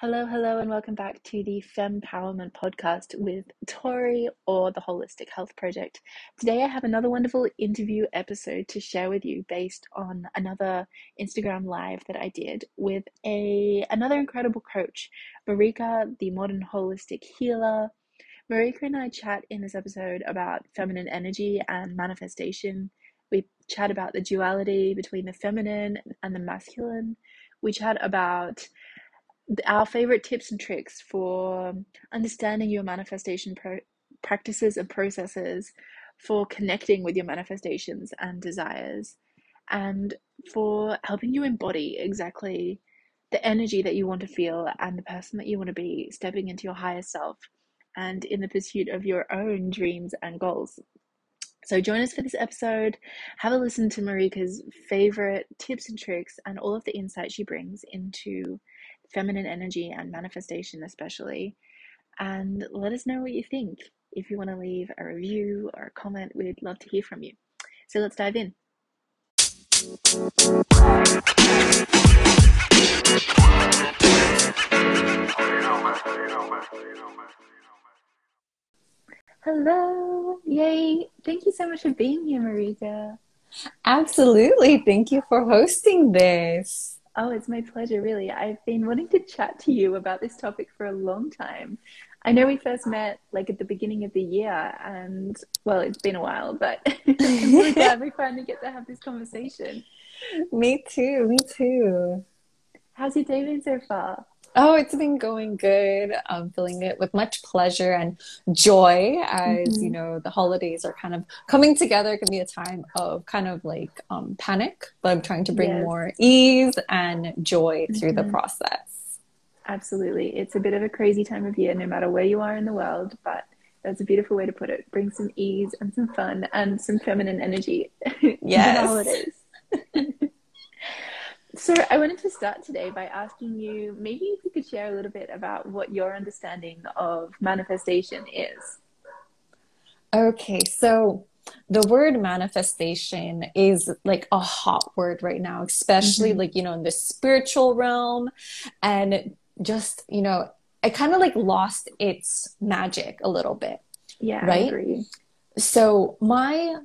Hello, hello, and welcome back to the Fempowerment podcast with Tori or the Holistic Health Project. Today, I have another wonderful interview episode to share with you based on another Instagram live that I did with a another incredible coach, Marikka, the modern holistic healer. Marikka and I chat in this episode about feminine energy and manifestation. We chat about the duality between the feminine and the masculine. We chat about our favorite tips and tricks for understanding your manifestation pro- practices and processes, for connecting with your manifestations and desires, and for helping you embody exactly the energy that you want to feel and the person that you want to be, stepping into your higher self and in the pursuit of your own dreams and goals. So, join us for this episode. Have a listen to Marikka's favorite tips and tricks and all of the insight she brings into feminine energy and manifestation, especially. And let us know what you think. If you want to leave a review or a comment, we'd love to hear from you. So let's dive in. Hello. Yay. Thank you so much for being here, Marikka. Absolutely. Thank you for hosting this. Oh, it's my pleasure, really. I've been wanting to chat to you about this topic for a long time. I know we first met like at the beginning of the year, and well, it's been a while, but I'm really glad we finally get to have this conversation. Me too, me too. How's your day been so far? Oh, it's been going good. I'm feeling it with much pleasure and joy as, mm-hmm. you know, the holidays are kind of coming together. It can be a time of kind of like um, panic, but I'm trying to bring yes. more ease and joy through mm-hmm. the process. Absolutely. It's a bit of a crazy time of year, no matter where you are in the world, but that's a beautiful way to put it. Bring some ease and some fun and some feminine energy yes. the holidays. So I wanted to start today by asking you maybe if you could share a little bit about what your understanding of manifestation is. Okay, so the word manifestation is like a hot word right now, especially mm-hmm. like, you know, in the spiritual realm and just, you know, it kind of like lost its magic a little bit. Yeah, right? So my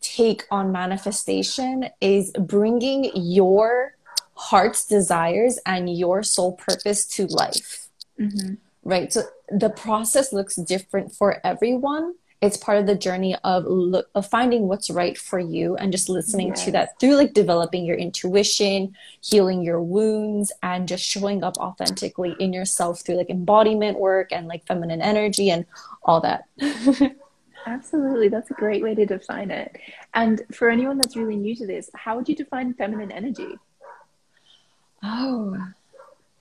take on manifestation is bringing your heart's desires and your soul purpose to life. Mm-hmm. Right. So the process looks different for everyone. It's part of the journey of look, of finding what's right for you and just listening yes. to that through like developing your intuition, healing your wounds, and just showing up authentically in yourself through like embodiment work and like feminine energy and all that. Absolutely. That's a great way to define it. And for anyone that's really new to this, how would you define feminine energy? Oh.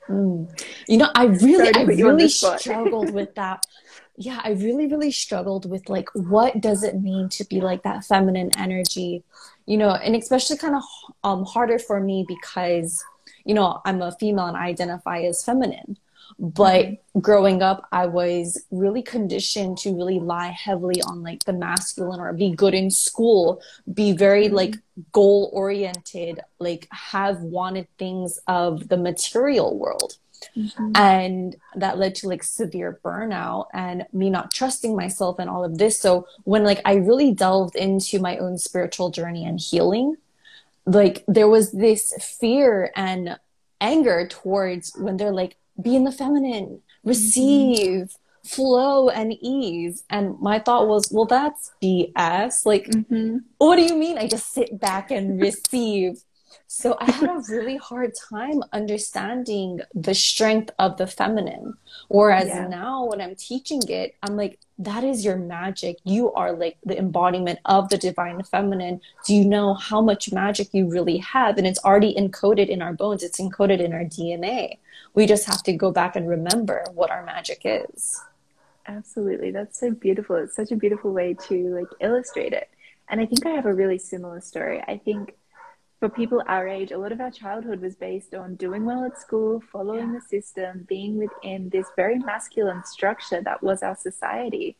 Mm. You know, I really, I really struggled with that. Yeah, I really, really struggled with like, what does it mean to be like that feminine energy? You know, and especially kind of um, harder for me because, you know, I'm a female and I identify as feminine. But mm-hmm. growing up, I was really conditioned to really lie heavily on like the masculine or be good in school, be very mm-hmm. like goal oriented, like have wanted things of the material world. Mm-hmm. And that led to like severe burnout and me not trusting myself and all of this. So when like I really delved into my own spiritual journey and healing, like there was this fear and anger towards when they're like, be in the feminine, receive, mm-hmm. flow, and ease. And my thought was, well, that's BS. Like, mm-hmm. what do you mean? I just sit back and receive. So I had a really hard time understanding the strength of the feminine. Whereas yeah. now when I'm teaching it, I'm like, that is your magic. You are like the embodiment of the divine feminine. Do you know how much magic you really have? And it's already encoded in our bones, it's encoded in our DNA. We just have to go back and remember what our magic is. Absolutely. That's so beautiful. It's such a beautiful way to like illustrate it. And I think I have a really similar story. I think for people our age, a lot of our childhood was based on doing well at school, following yeah. the system, being within this very masculine structure that was our society.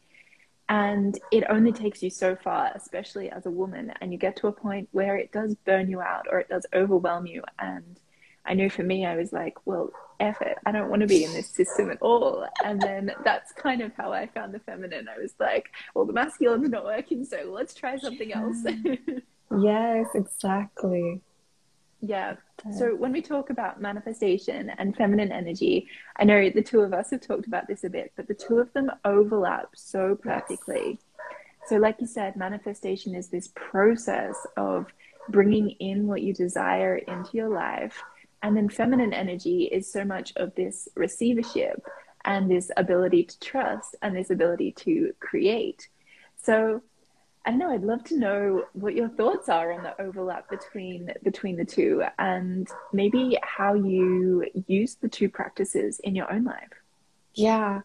And it only takes you so far, especially as a woman. And you get to a point where it does burn you out or it does overwhelm you. And I know for me, I was like, well, F it, I don't want to be in this system at all. And then that's kind of how I found the feminine. I was like, well, the masculine's not working, so let's try something else. yes, exactly. Yeah. So when we talk about manifestation and feminine energy, I know the two of us have talked about this a bit, but the two of them overlap so perfectly. Yes. So, like you said, manifestation is this process of bringing in what you desire into your life. And then feminine energy is so much of this receivership and this ability to trust and this ability to create. So, I don't know. I'd love to know what your thoughts are on the overlap between between the two, and maybe how you use the two practices in your own life. Yeah.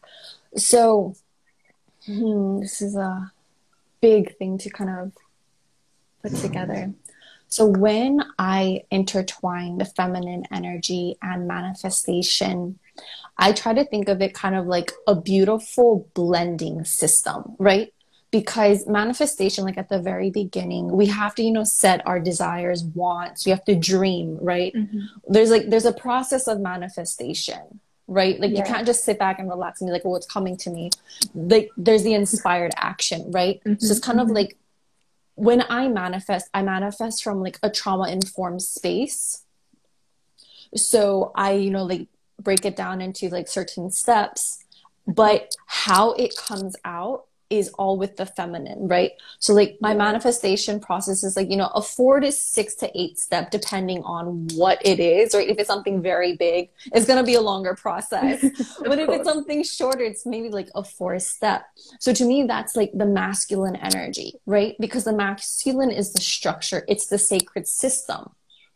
So hmm, this is a big thing to kind of put together. So when I intertwine the feminine energy and manifestation, I try to think of it kind of like a beautiful blending system, right? Because manifestation like at the very beginning we have to you know set our desires wants we have to dream right mm-hmm. there's like there's a process of manifestation right like yeah. you can't just sit back and relax and be like well it's coming to me like there's the inspired action right mm-hmm. so it's kind of mm-hmm. like when i manifest i manifest from like a trauma informed space so i you know like break it down into like certain steps but how it comes out is all with the feminine, right? So like my manifestation process is like, you know, a four to six to eight step depending on what it is, right? If it's something very big, it's gonna be a longer process. but if it's something shorter, it's maybe like a four step. So to me, that's like the masculine energy, right? Because the masculine is the structure, it's the sacred system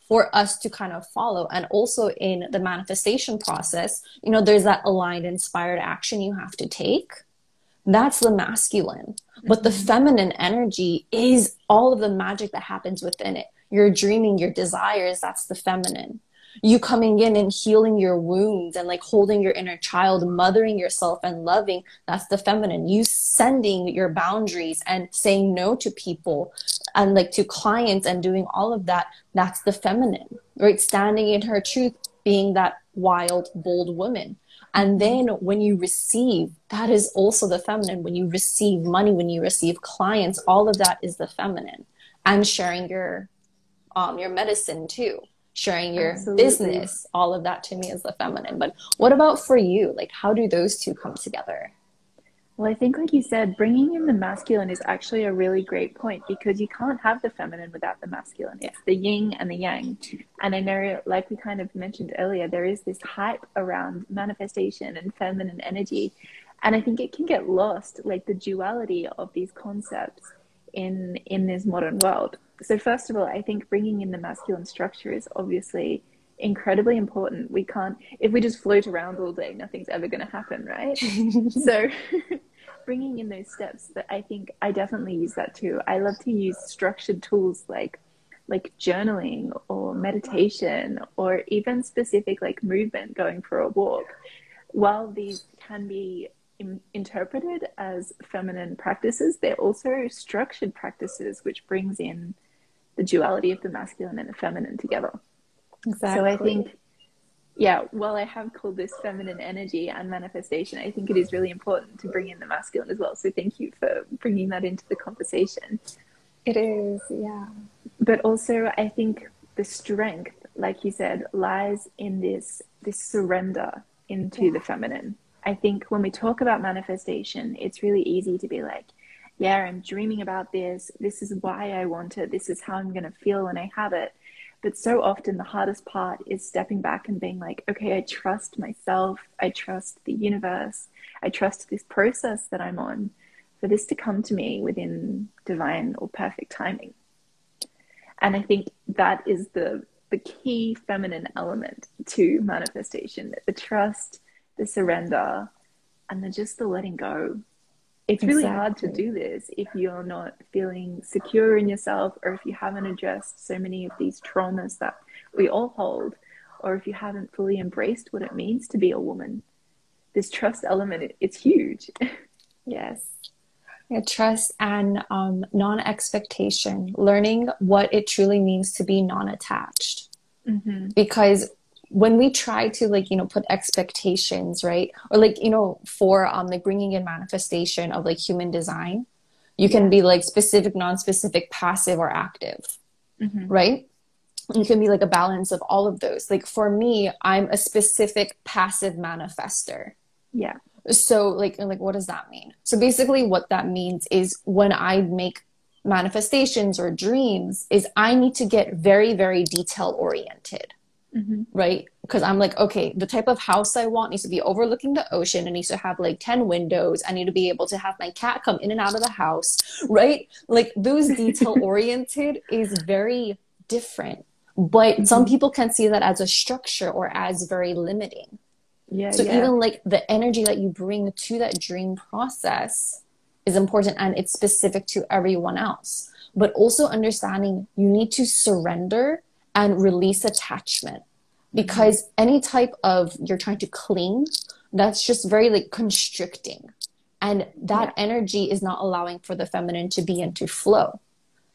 for us to kind of follow. And also in the manifestation process, you know, there's that aligned, inspired action you have to take that's the masculine. But the mm-hmm. feminine energy is all of the magic that happens within it. Your dreaming, your desires, that's the feminine. You coming in and healing your wounds and like holding your inner child, mothering yourself and loving, that's the feminine. You sending your boundaries and saying no to people and like to clients and doing all of that, that's the feminine, right? Standing in her truth, being that wild, bold woman and then when you receive, that is also the feminine. When you receive money, when you receive clients, all of that is the feminine. And sharing your um your medicine too, sharing your Absolutely. business, all of that to me is the feminine. But what about for you? Like how do those two come together? Well, I think, like you said, bringing in the masculine is actually a really great point because you can't have the feminine without the masculine. It's the yin and the yang. And I know, like we kind of mentioned earlier, there is this hype around manifestation and feminine energy. And I think it can get lost, like the duality of these concepts in in this modern world. So first of all, I think bringing in the masculine structure is obviously incredibly important. We can't if we just float around all day, nothing's ever going to happen, right? so bringing in those steps that I think I definitely use that too. I love to use structured tools like like journaling or meditation or even specific like movement going for a walk. While these can be in, interpreted as feminine practices, they're also structured practices which brings in the duality of the masculine and the feminine together. Exactly. So I think yeah, while I have called this feminine energy and manifestation, I think it is really important to bring in the masculine as well. So thank you for bringing that into the conversation. It is, yeah. But also, I think the strength, like you said, lies in this this surrender into yeah. the feminine. I think when we talk about manifestation, it's really easy to be like, yeah, I'm dreaming about this. This is why I want it. This is how I'm going to feel when I have it. But so often the hardest part is stepping back and being like, okay, I trust myself. I trust the universe. I trust this process that I'm on for this to come to me within divine or perfect timing. And I think that is the the key feminine element to manifestation, the trust, the surrender, and the just the letting go it's really exactly. hard to do this if you're not feeling secure in yourself or if you haven't addressed so many of these traumas that we all hold or if you haven't fully embraced what it means to be a woman this trust element it's huge yes yeah, trust and um, non-expectation learning what it truly means to be non-attached mm-hmm. because when we try to like you know put expectations right? Or like you know for um like bringing in manifestation of like human design you can be like specific non-specific passive or active mm-hmm. right? You can be like a balance of all of those. Like for me i'm a specific passive manifester. Yeah. So like like what does that mean? So basically what that means is when i make manifestations or dreams is i need to get very very detail oriented mm-hmm. right because i'm like okay the type of house i want needs to be overlooking the ocean it needs to have like 10 windows i need to be able to have my cat come in and out of the house right like those detail oriented is very different but mm-hmm. some people can see that as a structure or as very limiting yeah so yeah. even like the energy that you bring to that dream process is important and it's specific to everyone else but also understanding you need to surrender and release attachment because any type of you're trying to cling that's just very like constricting and that yeah. energy is not allowing for the feminine to be and to flow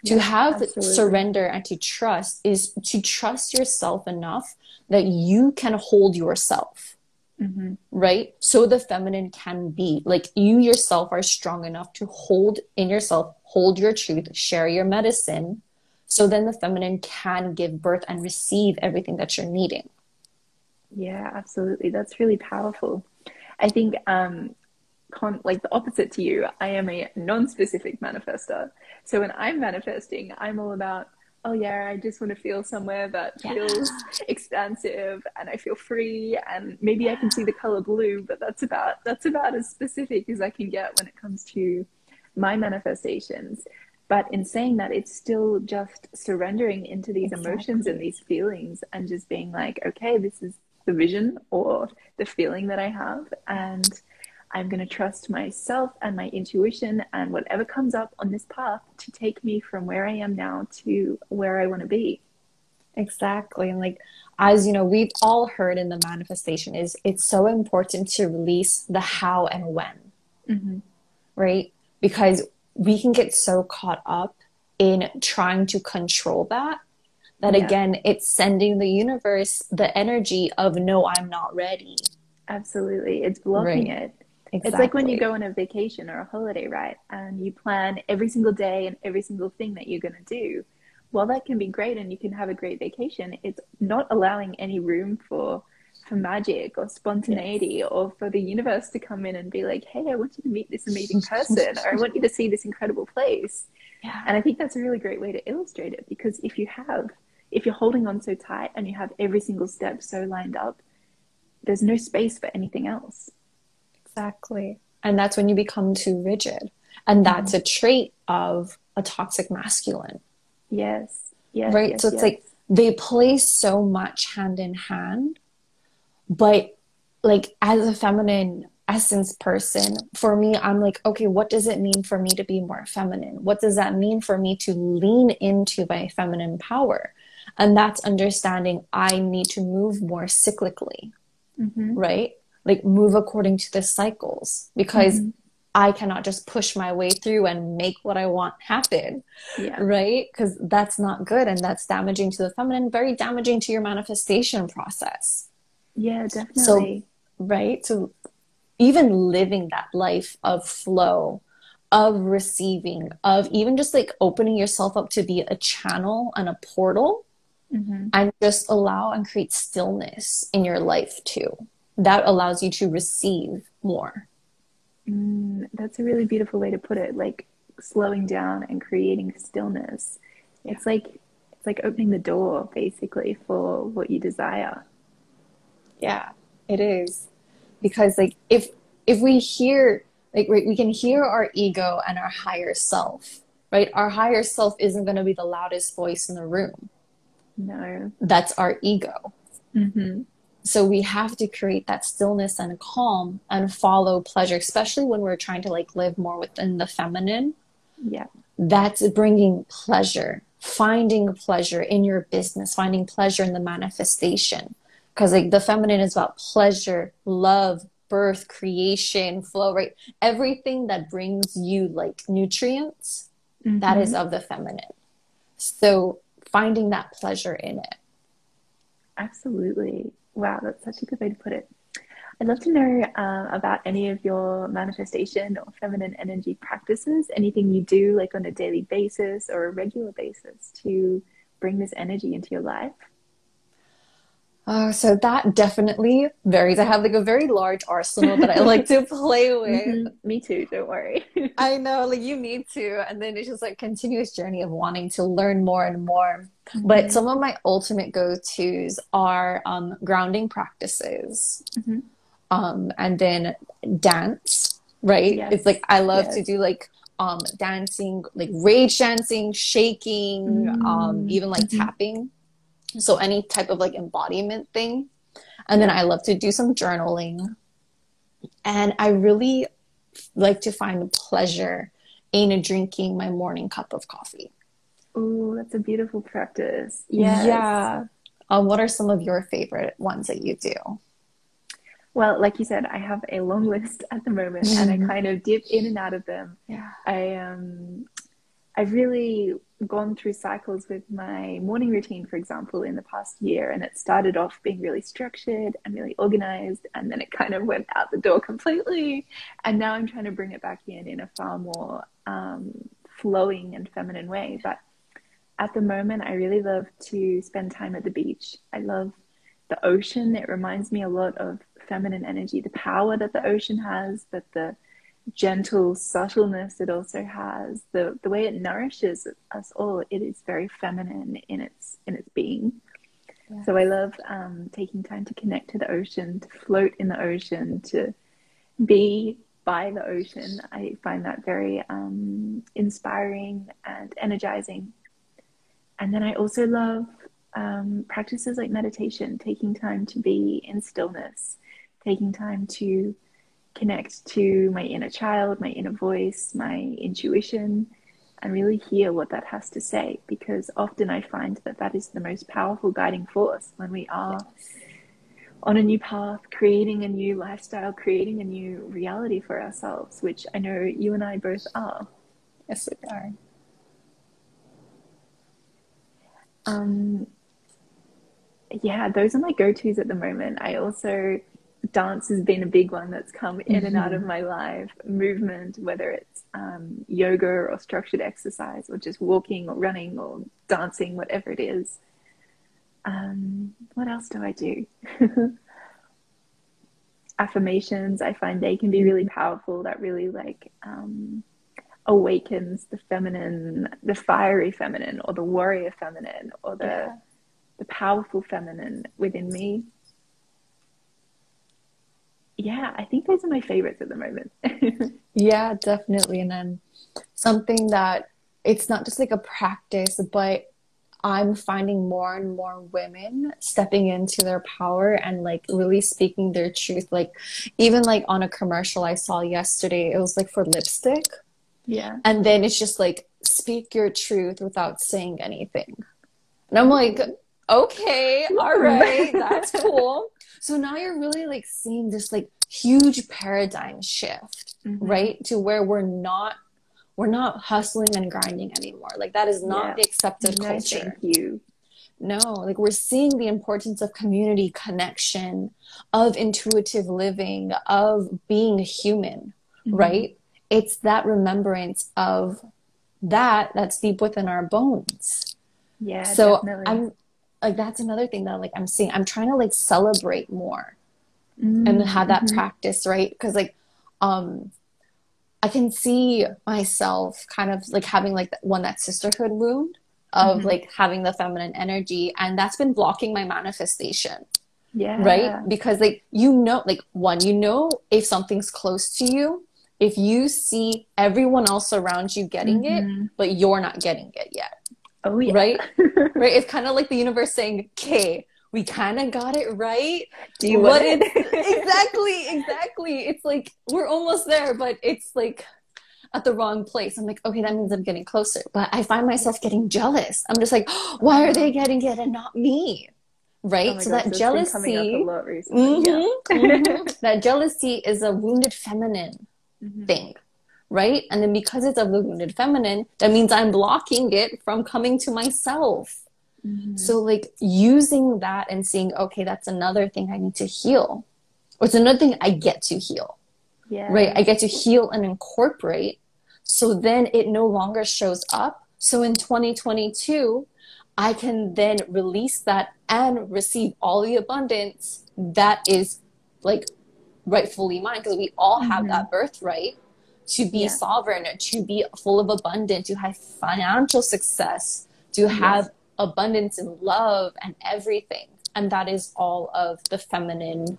to have absolutely. surrender and to trust is to trust yourself enough that you can hold yourself mm-hmm. right so the feminine can be like you yourself are strong enough to hold in yourself hold your truth share your medicine so then the feminine can give birth and receive everything that you're needing yeah absolutely that's really powerful i think um con- like the opposite to you i am a non-specific manifester so when i'm manifesting i'm all about oh yeah, I just want to feel somewhere that yeah. feels expansive and I feel free and maybe I can see the color blue, but that's about that's about as specific as I can get when it comes to my manifestations. But in saying that, it's still just surrendering into these exactly. emotions and these feelings and just being like, okay, this is the vision or the feeling that I have and I'm going to trust myself and my intuition and whatever comes up on this path to take me from where I am now to where I want to be. Exactly. And like, as you know, we've all heard in the manifestation is it's so important to release the how and when, mm-hmm. right? Because we can get so caught up in trying to control that that yeah. again it's sending the universe the energy of no i'm not ready absolutely it's blocking right. it Exactly. It's like when you go on a vacation or a holiday, right? And you plan every single day and every single thing that you're going to do. While that can be great and you can have a great vacation, it's not allowing any room for for magic or spontaneity yes. or for the universe to come in and be like, "Hey, I want you to meet this amazing person or I want you to see this incredible place." Yeah. And I think that's a really great way to illustrate it because if you have if you're holding on so tight and you have every single step so lined up, there's no space for anything else. Exactly. And that's when you become too rigid. And that's mm-hmm. a trait of a toxic masculine. Yes. Yes. Right. Yes, so it's yes. like they play so much hand in hand. But like as a feminine essence person, for me, I'm like, okay, what does it mean for me to be more feminine? What does that mean for me to lean into my feminine power? And that's understanding I need to move more cyclically. Mm-hmm. Right like move according to the cycles because mm-hmm. I cannot just push my way through and make what I want happen. Yeah. Right? Because that's not good and that's damaging to the feminine, very damaging to your manifestation process. Yeah, definitely. So, right? So, even living that life of flow, of receiving, of even just like opening yourself up to be a channel and a portal, mm-hmm. and just allow and create stillness in your life too that allows you to receive more. Mm, that's a really beautiful way to put it. Like slowing down and creating stillness. It's like it's like opening the door basically for what you desire. Yeah, it is. Because like if if we hear like we can hear our ego and our higher self, right? Our higher self isn't going to be the loudest voice in the room. No. That's our ego. Mm-hmm. So we have to create that stillness and calm and follow pleasure, especially when we're trying to like live more within the feminine. Yeah. That's bringing pleasure, finding pleasure in your business, finding pleasure in the manifestation. Because like the feminine is about pleasure, love, birth, creation, flow, right? Everything that brings you like nutrients, mm-hmm. that is of the feminine. So finding that pleasure in it. Absolutely. Wow, that's such a good way to put it. I'd love to know uh, about any of your manifestation or feminine energy practices, anything you do like on a daily basis or a regular basis to bring this energy into your life. Uh, so that definitely varies. I have like a very large arsenal that I like to play with. Mm-hmm. Me too, don't worry. I know, like you need to. And then it's just like continuous journey of wanting to learn more and more. Mm-hmm. But some of my ultimate go-tos are um, grounding practices. Mm-hmm. Um, and then dance, right? Yes. It's like I love yes. to do like um dancing, like rage dancing, shaking, um, mm-hmm. even like tapping so any type of like embodiment thing. And then I love to do some journaling. And I really like to find pleasure in drinking my morning cup of coffee. Oh, that's a beautiful practice. Yes. Yeah. Um, what are some of your favorite ones that you do? Well, like you said, I have a long list at the moment, and I mm-hmm. kind of dip in and out of them. Yeah. I um, I've really gone through cycles with my morning routine, for example, in the past year. And it started off being really structured and really organized. And then it kind of went out the door completely. And now I'm trying to bring it back in in a far more um, flowing and feminine way. But at the moment, I really love to spend time at the beach. I love the ocean. It reminds me a lot of feminine energy, the power that the ocean has, that the gentle subtleness it also has. The the way it nourishes us all it is very feminine in its in its being. Yeah. so i love um, taking time to connect to the ocean to float in the ocean to be by the ocean. I find that very um, inspiring and energizing. And then i also love um, practices like meditation taking time to be in stillness taking time to connect to my inner child, my inner voice, my intuition, and really hear what that has to say. Because often I find that that is the most powerful guiding force when we are on a new path, creating a new lifestyle, creating a new reality for ourselves, which I know you and I both are. Yes, we are. Um, yeah, those are my go tos at the moment. I also dance has been a big one that's come in mm-hmm. and out of mm-hmm. my life. Movement, whether it's um, yoga or structured exercise or just walking or running or dancing, whatever it is. Um, what else do I do? Affirmations, I find they can be really powerful. That really like um, awakens the feminine, the fiery feminine, or the warrior feminine, or the yeah. the powerful feminine within me yeah, I think those are my favorites at the moment. yeah, definitely. And then something that it's not just like a practice, but I'm finding more and more women stepping into their power and like really speaking their truth. Like, even like on a commercial I saw yesterday, it was like for lipstick. Yeah. And then it's just like, speak your truth without saying anything. And I'm like, okay, all right, that's cool. So now you're really like seeing this like huge paradigm shift, mm-hmm. right? To where we're not we're not hustling and grinding anymore. Like that is not yeah. the accepted no, culture. Thank you. No, like we're seeing the importance of community connection, of intuitive living, of being human, mm-hmm. right? It's that remembrance of that that's deep within our bones. Yeah. So definitely. I'm like that's another thing that like i'm seeing i'm trying to like celebrate more mm-hmm. and have that practice right because like um i can see myself kind of like having like one that sisterhood wound of mm-hmm. like having the feminine energy and that's been blocking my manifestation yeah right because like you know like one you know if something's close to you if you see everyone else around you getting it mm-hmm. but you're not getting it yet Oh yeah. Right? right. It's kind of like the universe saying, okay, we kind of got it right. Do you what want it? exactly, exactly. It's like we're almost there, but it's like at the wrong place. I'm like, okay, that means I'm getting closer. But I find myself getting jealous. I'm just like, oh, why are they getting it and not me? Right? Oh so gosh, that jealousy, mm-hmm, yeah. mm-hmm. that jealousy is a wounded feminine mm-hmm. thing right? And then because it's of the wounded feminine, that means I'm blocking it from coming to myself. Mm-hmm. So, like, using that and seeing, okay, that's another thing I need to heal. Or it's another thing I get to heal. Yeah. Right? I get to heal and incorporate. So then it no longer shows up. So in 2022, I can then release that and receive all the abundance that is like rightfully mine because we all have mm-hmm. that birthright to be yeah. sovereign, to be full of abundance, to have financial success, to have yes. abundance in love and everything. And that is all of the feminine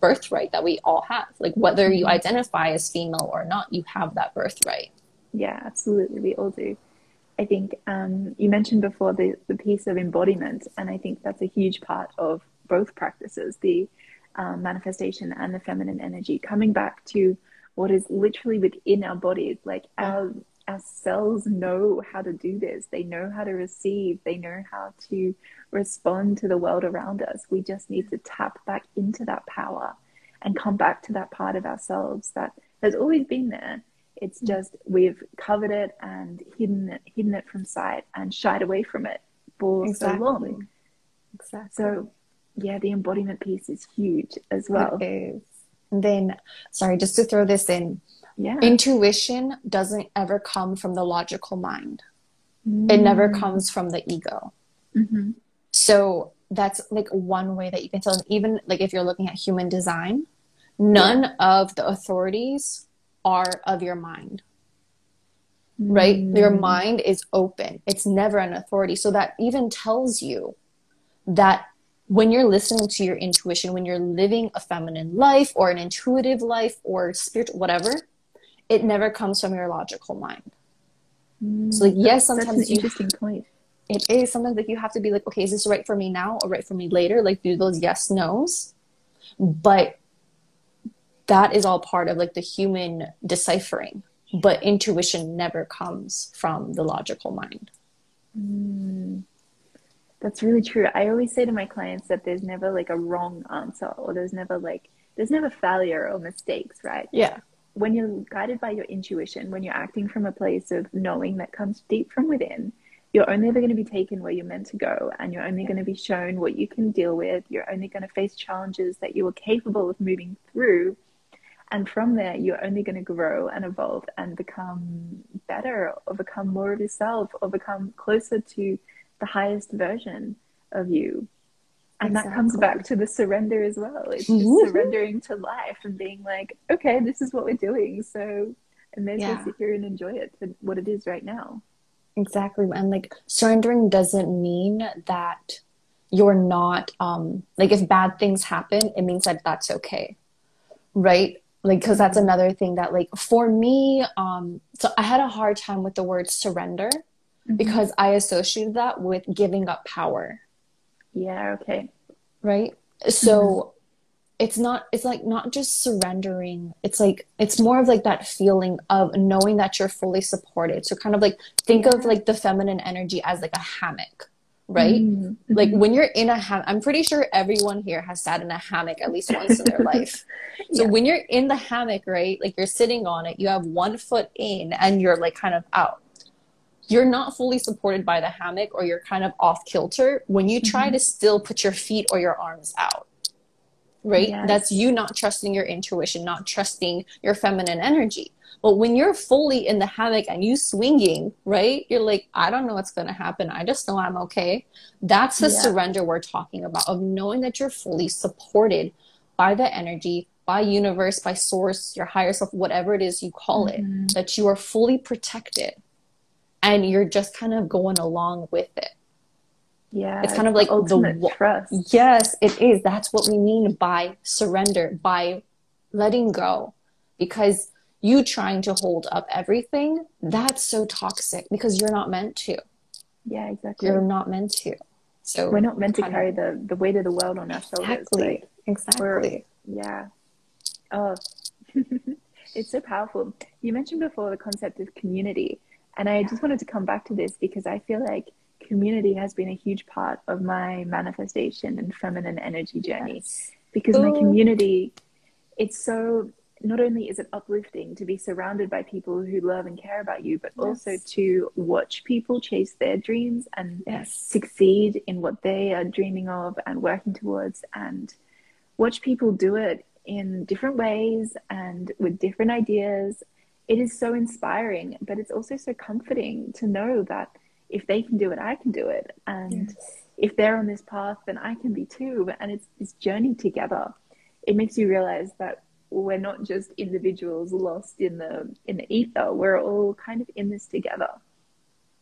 birthright that we all have. Like whether you mm-hmm. identify as female or not, you have that birthright. Yeah, absolutely. We all do. I think um, you mentioned before the, the piece of embodiment, and I think that's a huge part of both practices the um, manifestation and the feminine energy, coming back to what is literally within our bodies. Like our, our cells know how to do this, they know how to receive, they know how to respond to the world around us. We just need to tap back into that power and come back to that part of ourselves that has always been there it's mm. just we've covered it and hidden it, hidden it from sight and shied away from it for exactly. so long. Exactly. So, yeah, the embodiment piece is huge as well. It is. Then, sorry, just to throw this in, yeah. intuition doesn't ever come from the logical mind. Mm. It never mm. comes from the ego. Mm-hmm. So that's like one way that you can tell. And even like if you're looking at human design, none yeah. of the authorities are of your mind right mm. your mind is open it's never an authority so that even tells you that when you're listening to your intuition when you're living a feminine life or an intuitive life or spiritual whatever it never comes from your logical mind. Mm. so like yes sometimes you, interesting point. It is. Sometimes like you have to be like okay is this right for me now or right for me later? Like do those yes nos? But that is all part of like the human deciphering. But intuition never comes from the logical mind. Mm, that's really true. I always say to my clients that there's never like a wrong answer or there's never like there's never failure or mistakes right? Yeah. When you're guided by your intuition when you're acting from a place of knowing that comes deep from within you're only ever going to be taken where you're meant to go and you're only going to be shown what you can deal with. You're only going to face challenges that you are capable of moving through and from there, you're only going to grow and evolve and become better or become more of yourself or become closer to the highest version of you. And exactly. that comes back to the surrender as well. It's just mm-hmm. surrendering to life and being like, okay, this is what we're doing. So I may as yeah. well sit here and enjoy it for what it is right now. Exactly. And like surrendering doesn't mean that you're not, um, like if bad things happen, it means that that's okay. Right? like because that's another thing that like for me um so i had a hard time with the word surrender mm-hmm. because i associated that with giving up power yeah okay right so mm-hmm. it's not it's like not just surrendering it's like it's more of like that feeling of knowing that you're fully supported so kind of like think yeah. of like the feminine energy as like a hammock right? Mm-hmm. Like when you're in a hammock, I'm pretty sure everyone here has sat in a hammock at least once in their life. So yeah. when you're in the hammock, right, like you're sitting on it, you have one foot in and you're like kind of out. You're not fully supported by the hammock or you're kind of off kilter when you try mm-hmm. to still put your feet or your arms out. Right? Yes. That's you not trusting your intuition, not trusting your feminine energy. But when you're fully in the hammock and you swinging, right? You're like, I don't know what's going to happen. I just know I'm okay. That's the yeah. surrender we're talking about of knowing that you're fully supported by the energy, by universe, by source, your higher self, whatever it is you call mm-hmm. it, that you are fully protected and you're just kind of going along with it. Yeah. It's kind of like ultimate the trust. Yes, it is. That's what we mean by surrender, by letting go. Because you trying to hold up everything, that's so toxic because you're not meant to. Yeah, exactly. You're not meant to. So we're not meant to carry of, the, the weight of the world on our shoulders. Exactly. exactly. Yeah. Oh, it's so powerful. You mentioned before the concept of community, and I just wanted to come back to this because I feel like community has been a huge part of my manifestation and feminine energy journey. Yes. Because Ooh. my oh. community, it's so not only is it uplifting to be surrounded by people who love and care about you, but yes. also to watch people chase their dreams and yes. succeed in what they are dreaming of and working towards, and watch people do it in different ways and with different ideas. It is so inspiring, but it's also so comforting to know that if they can do it, I can do it. And yes. if they're on this path, then I can be too. And it's this journey together. It makes you realize that we're not just individuals lost in the in the ether. We're all kind of in this together.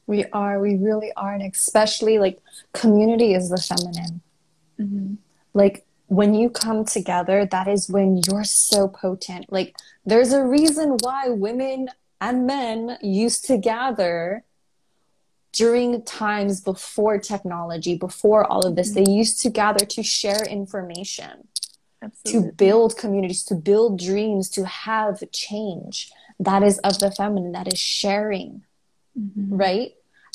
We are. We really are, and especially like community is the feminine. Mm-hmm. Like when you come together, that is when you're so potent. Like there's a reason why women and men used to gather during times before technology, before all of this. Mm-hmm. They used to gather to share information Absolutely. to build communities, to build dreams, to have change. That is of the feminine, that is sharing, mm-hmm. right?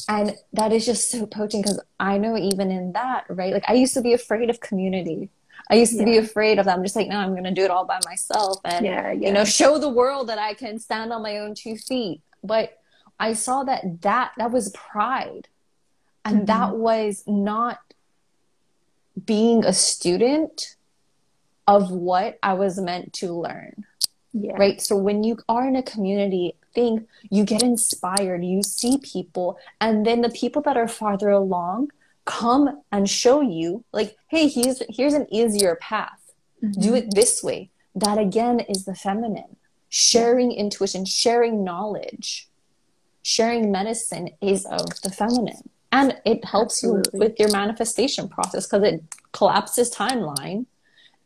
And that is just so potent because I know even in that, right? Like I used to be afraid of community. I used to yeah. be afraid of that. I'm just like, no, I'm going to do it all by myself and, yeah, yeah. you know, show the world that I can stand on my own two feet. But I saw that that, that was pride. And mm-hmm. that was not being a student of what I was meant to learn. Yeah. Right. So when you are in a community thing, you get inspired, you see people, and then the people that are farther along come and show you, like, hey, here's here's an easier path. Mm-hmm. Do it this way. That again is the feminine. Sharing yeah. intuition, sharing knowledge, sharing medicine is of the feminine. And it helps Absolutely. you with your manifestation process because it collapses timeline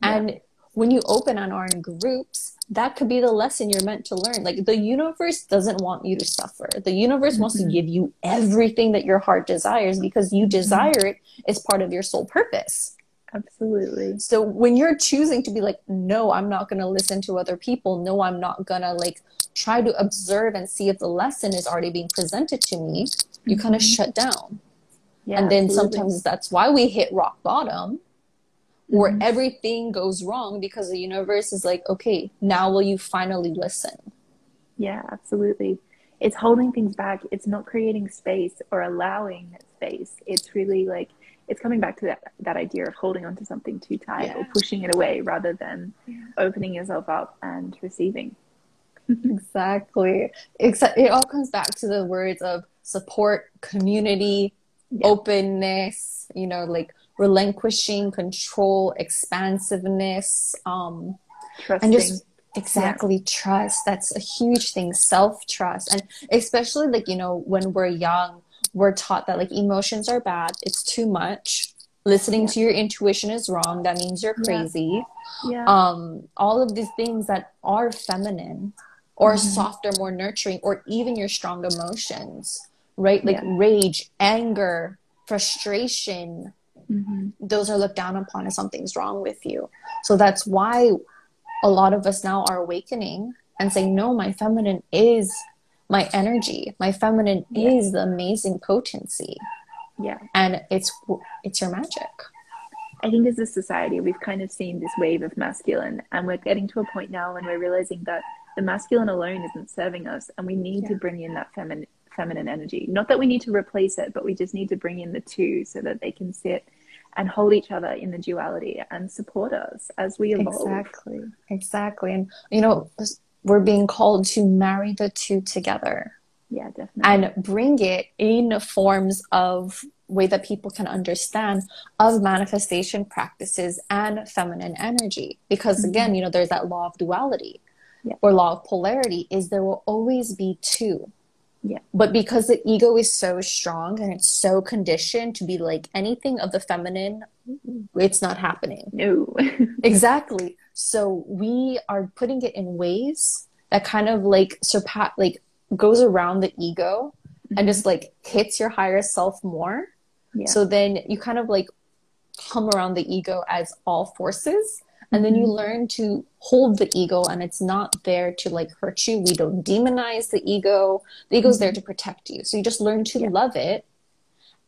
and when you open and are in groups, that could be the lesson you're meant to learn. Like the universe doesn't want you to suffer. The universe mm-hmm. wants to mm-hmm. give you everything that your heart desires because you mm-hmm. desire it as part of your soul purpose. Absolutely. So when you're choosing to be like, no, I'm not going to listen to other people. No, I'm not going to like try to observe and see if the lesson is already being presented to me, you mm-hmm. kind of shut down. Yeah, and then absolutely. sometimes that's why we hit rock bottom where mm-hmm. everything goes wrong because the universe is like, okay, now will you finally listen? Yeah, absolutely. It's holding things back. It's not creating space or allowing space. It's really like it's coming back to that that idea of holding onto something too tight yeah. or pushing it away rather than yeah. opening yourself up and receiving. exactly. Except it all comes back to the words of support, community, yeah. openness, you know, like relinquishing control, expansiveness, um, Trusting. and just exactly yeah. trust. That's a huge thing. Self trust, and especially like you know when we're young, we're taught that like emotions are bad. It's too much. Listening yeah. to your intuition is wrong. That means you're crazy. Yeah. Um, all of these things that are feminine or mm-hmm. softer, more nurturing, or even your strong emotions, right? Like rage, anger, frustration, mm-hmm. those are looked down upon as something's wrong with you. So that's why a lot of us now are awakening and saying, no, my feminine is my energy. My feminine yeah. is the amazing potency. Yeah. And it's it's your magic. I think as a society, we've kind of seen this wave of masculine, and we're getting to a point now when we're realizing that the masculine alone isn't serving us, and we need yeah. to bring in that feminine feminine energy. Not that we need to replace it, but we just need to bring in the two so that they can sit and hold each other in the duality and support us as we evolve. Exactly. Exactly. And, you know, we're being called to marry the two together. Yeah, definitely. And bring it in forms of way that people can understand of manifestation practices and feminine energy. Because mm-hmm. again, you know, there's that law of duality yeah. or law of polarity is there will always be two yeah. But because the ego is so strong and it's so conditioned to be like anything of the feminine, it's not happening. No. exactly. So we are putting it in ways that kind of like surpass, like goes around the ego mm-hmm. and just like hits your higher self more. Yeah. So then you kind of like come around the ego as all forces and then you mm-hmm. learn to hold the ego and it's not there to like hurt you we don't demonize the ego the ego's mm-hmm. there to protect you so you just learn to yeah. love it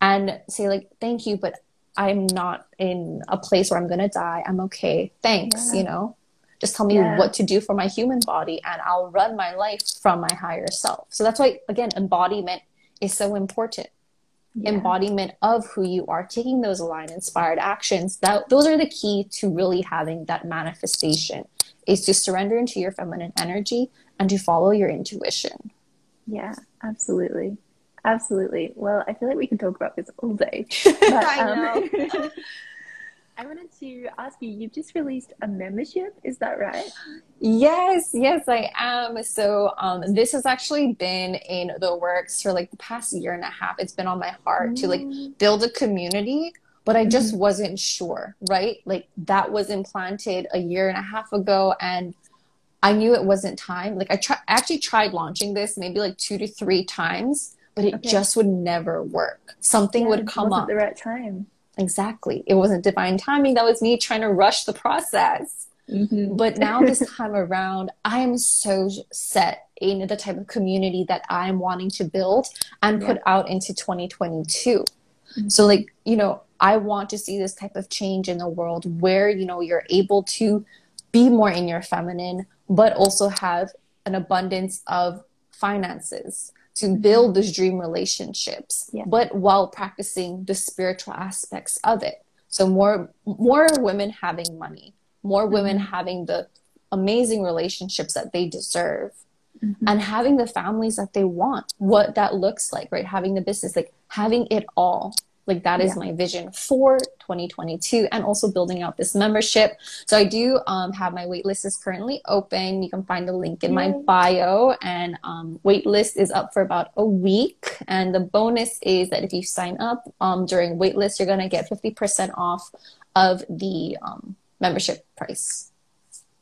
and say like thank you but i'm not in a place where i'm gonna die i'm okay thanks yeah. you know Just tell me yeah. what to do for my human body and I'll run my life from my higher self. So that's why, again, embodiment is so important. Yeah. Embodiment of who you are, taking those aligned, inspired actions. That those are the key to really having that manifestation. Is to surrender into your feminine energy and to follow your intuition. Yeah, absolutely. Absolutely. Well, I feel like we can talk about this all day. But, I um, know. I wanted to ask you, you've just released a membership, is that right? Yes, yes, I am. So, um, this has actually been in the works for like the past year and a half. It's been on my heart mm. to like mm. build a community, but I just mm. wasn't sure, right? Like that was implanted a year and a half ago, and I knew it wasn't time. Like I try, actually tried launching this maybe like two to three times, but it okay. just would never work. Something yeah, would come up. the right time. Exactly. It wasn't divine timing. That was me trying to rush the process. Mm-hmm. But now, this time around, I am so set in the type of community that I'm wanting to build and yeah. put out into 2022. Mm-hmm. So, like, you know, I want to see this type of change in the world where, you know, you're able to be more in your feminine, but also have an abundance of finances to build those dream relationships, yeah. but while practicing the spiritual aspects of it. So more more women having money, more women mm-hmm. having the amazing relationships that they deserve. Mm-hmm. And having the families that they want, what that looks like, right? Having the business, like having it all like that is yeah. my vision for 2022 and also building out this membership. So i do um, have my waitlist is currently open. You can find the link in my bio. And um, waitlist is up for about a week. And the bonus is that if you sign up um, during waitlist you're going to get 50% off of the um, membership price.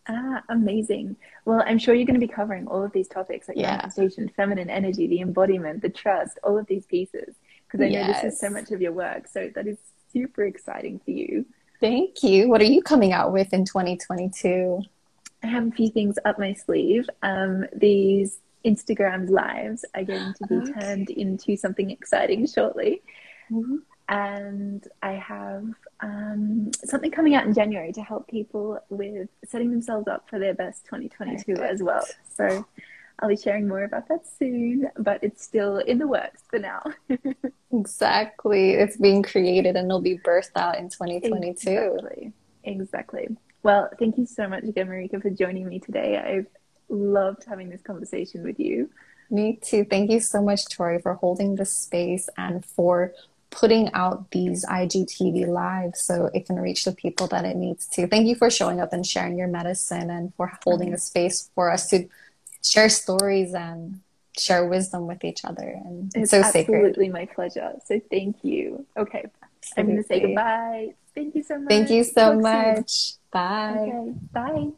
Ah, amazing. Well, I'm sure you're going to be covering all of these topics like yeah. manifestation, feminine energy, the embodiment, the trust, all of these pieces because I yes. know this is so much of your work. So that is super exciting for you. Thank you. What are you coming out with in 2022? I have a few things up my sleeve. Um, these Instagram lives are going to be okay. turned into something exciting shortly. Mm-hmm. And I have um, something coming out in January to help people with setting themselves up for their best 2022 as well. So I'll be sharing more about that soon, but it's still in the works for now. exactly. It's being created and it'll be birthed out in 2022. Exactly. Exactly. Well, thank you so much again, Marikka, for joining me today. I've loved having this conversation with you. Me too. Thank you so much, Tori, for holding the space and for putting out these IGTV lives so it can reach the people that it needs to. Thank you for showing up and sharing your medicine and for holding mm-hmm. a space for us to share stories and share wisdom with each other. And it's, it's so sacred. Absolutely my pleasure. So thank you. Okay. Absolutely. I'm going to say goodbye. Thank you so much. Thank you so Talk much. Soon. Bye. Okay. Bye.